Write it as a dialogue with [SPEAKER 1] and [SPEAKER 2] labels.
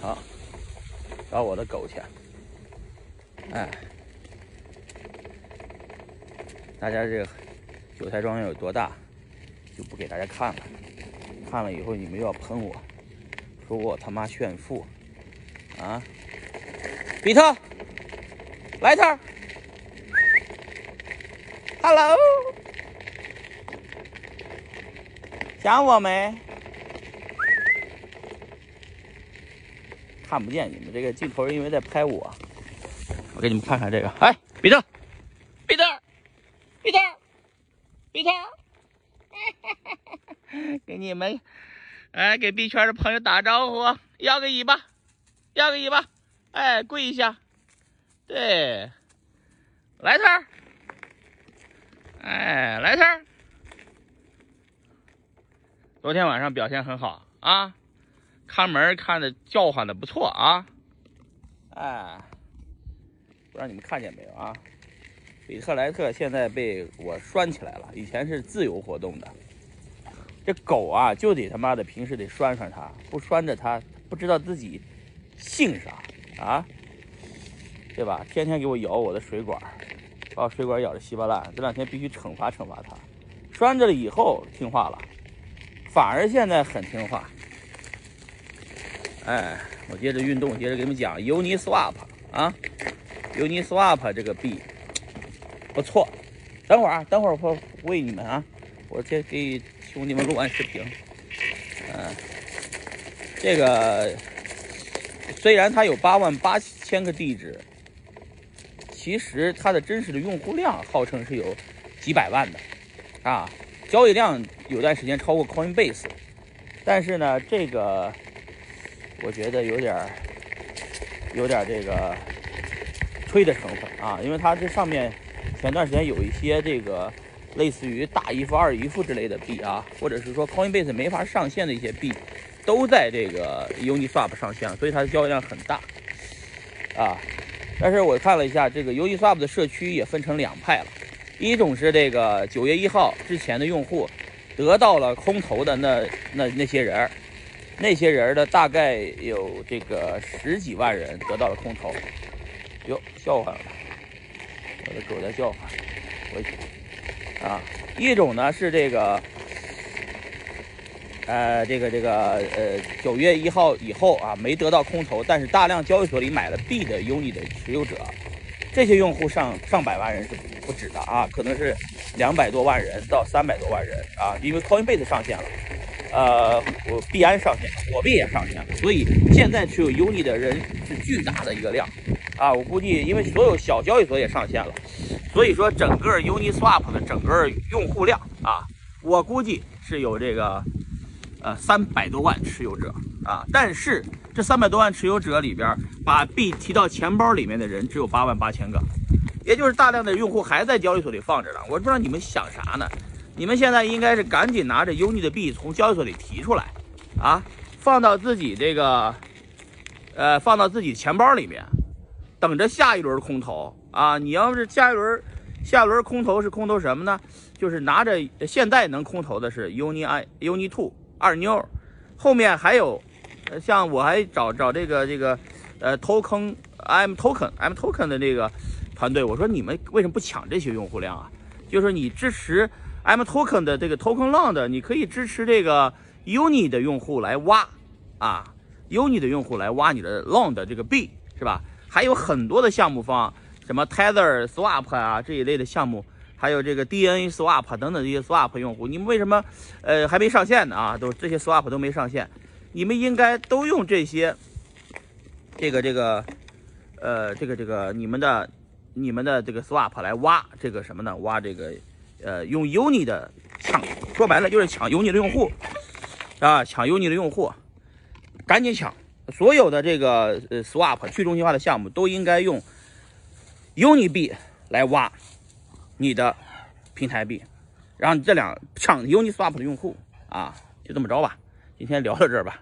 [SPEAKER 1] 好，找我的狗去。哎，大家这个韭菜庄园有多大，就不给大家看了。看了以后你们又要喷我，说我他妈炫富啊！比特，来特，Hello，想我没？看不见你们这个镜头，因为在拍我。我给你们看看这个，哎，比特，比特，比特，比特，给你们，哎，给币圈的朋友打招呼，要个尾巴，要个尾巴，哎，跪一下，对，来特，哎，来特，昨天晚上表现很好啊。看门看的叫唤的不错啊，哎，不知道你们看见没有啊？比特莱特现在被我拴起来了，以前是自由活动的。这狗啊，就得他妈的平时得拴拴它，不拴着它，不知道自己姓啥啊，对吧？天天给我咬我的水管，把我水管咬的稀巴烂。这两天必须惩罚惩罚它。拴着了以后听话了，反而现在很听话。哎，我接着运动，接着给你们讲 Uniswap 啊，Uniswap 这个币不错。等会儿啊，等会儿我喂你们啊，我先给兄弟们录完视频。嗯，这个虽然它有八万八千个地址，其实它的真实的用户量号称是有几百万的啊，交易量有段时间超过 Coinbase，但是呢，这个。我觉得有点儿，有点这个吹的成分啊，因为它这上面前段时间有一些这个类似于大姨夫、二姨夫之类的币啊，或者是说 Coinbase 没法上线的一些币，都在这个 Uniswap 上线，所以它的交易量很大啊。但是我看了一下，这个 Uniswap 的社区也分成两派了，一种是这个九月一号之前的用户得到了空投的那那那些人。那些人的大概有这个十几万人得到了空投，哟，叫唤了，我的狗在叫唤，我啊，一种呢是这个，呃，这个这个呃，九月一号以后啊，没得到空投，但是大量交易所里买了币的 Uni 的持有者，这些用户上上百万人是不止的啊，可能是两百多万人到三百多万人啊，因为 Coinbase 上线了。呃，我币安上线了，火币也上线了，所以现在持有 Uni 的人是巨大的一个量啊！我估计，因为所有小交易所也上线了，所以说整个 Uniswap 的整个用户量啊，我估计是有这个呃三百多万持有者啊。但是这三百多万持有者里边，把币提到钱包里面的人只有八万八千个，也就是大量的用户还在交易所里放着呢。我不知道你们想啥呢？你们现在应该是赶紧拿着 Uni 的币从交易所里提出来，啊，放到自己这个，呃，放到自己钱包里面，等着下一轮空投啊！你要是下一轮，下一轮空投是空投什么呢？就是拿着现在能空投的是 Uni I Uni Two 二妞，后面还有，像我还找找这个这个，呃，Token I'm Token I'm Token 的这个团队，我说你们为什么不抢这些用户量啊？就是你支持。M token 的这个 token land，你可以支持这个 Uni 的用户来挖啊，Uni 的用户来挖你的 land 这个币是吧？还有很多的项目方，什么 Tether Swap 啊这一类的项目，还有这个 DNA Swap 等等这些 Swap 用户，你们为什么呃还没上线呢啊？都这些 Swap 都没上线，你们应该都用这些这个这个呃这个这个你们的你们的这个 Swap 来挖这个什么呢？挖这个。呃，用 Uni 的抢，说白了就是抢 Uni 的用户啊，抢 Uni 的用户，赶紧抢！所有的这个呃 Swap 去中心化的项目都应该用 Uni 币来挖你的平台币，然后你这两抢 Uni Swap 的用户啊，就这么着吧。今天聊到这儿吧。